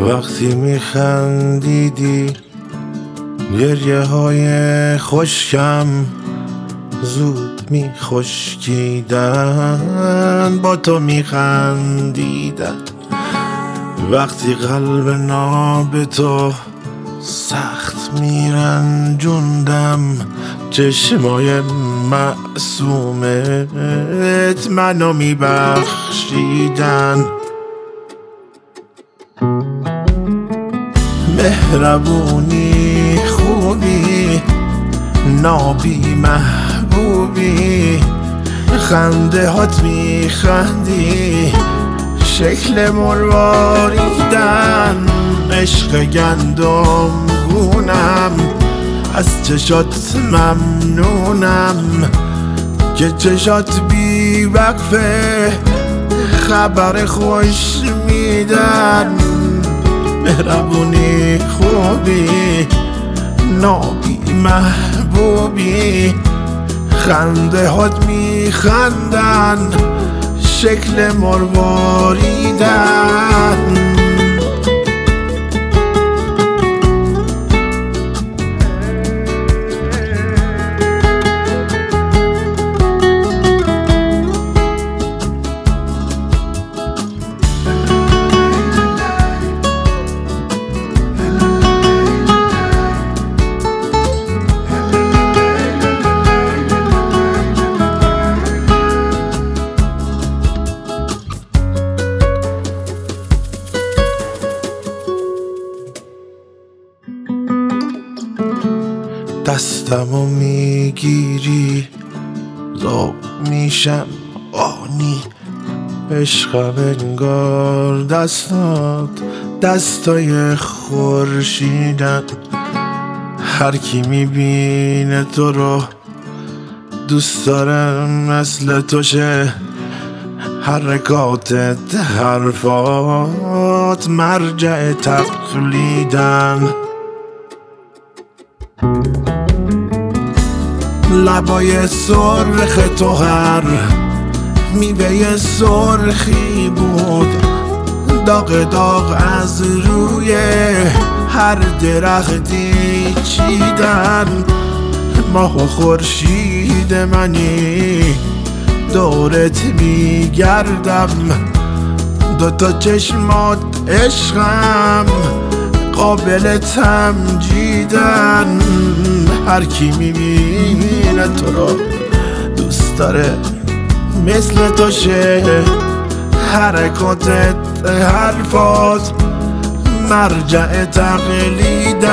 وقتی میخندیدی گریه های خوشکم زود میخشکیدن با تو میخندیدن. وقتی قلب ناب تو سخت میرنجوندم چشمای معصومت منو میبخشیدن. مهربونی خوبی نابی محبوبی. خنده هات میخندی شکل مرواریدن عشق گندم گونم از چشات ممنونم که چشات بی وقفه خبر خوش میدن. مهربونی خوبی نابی محبوبی. خنده هات میخندن شکل مرواریدن دستمو می‌گیری زاب میشم. آنی عشقم انگار دستات دستای خورشیدن هر کی می‌بینه تو رو دوست دارم مثل تو شه حرکاتت حرفات مرجع تقلیدن لبای سرخ تو هر میوه سرخی بود. داغ داغ از روی هر درختی چیدن. ماه و خورشید منی دورت میگردم. دوتا چشمات عشقم قابل تمجیدن. هر کی می‌بینه تو رو دوست داره مثل تو شه حرکاتت حرفات مرجع تقلیدن.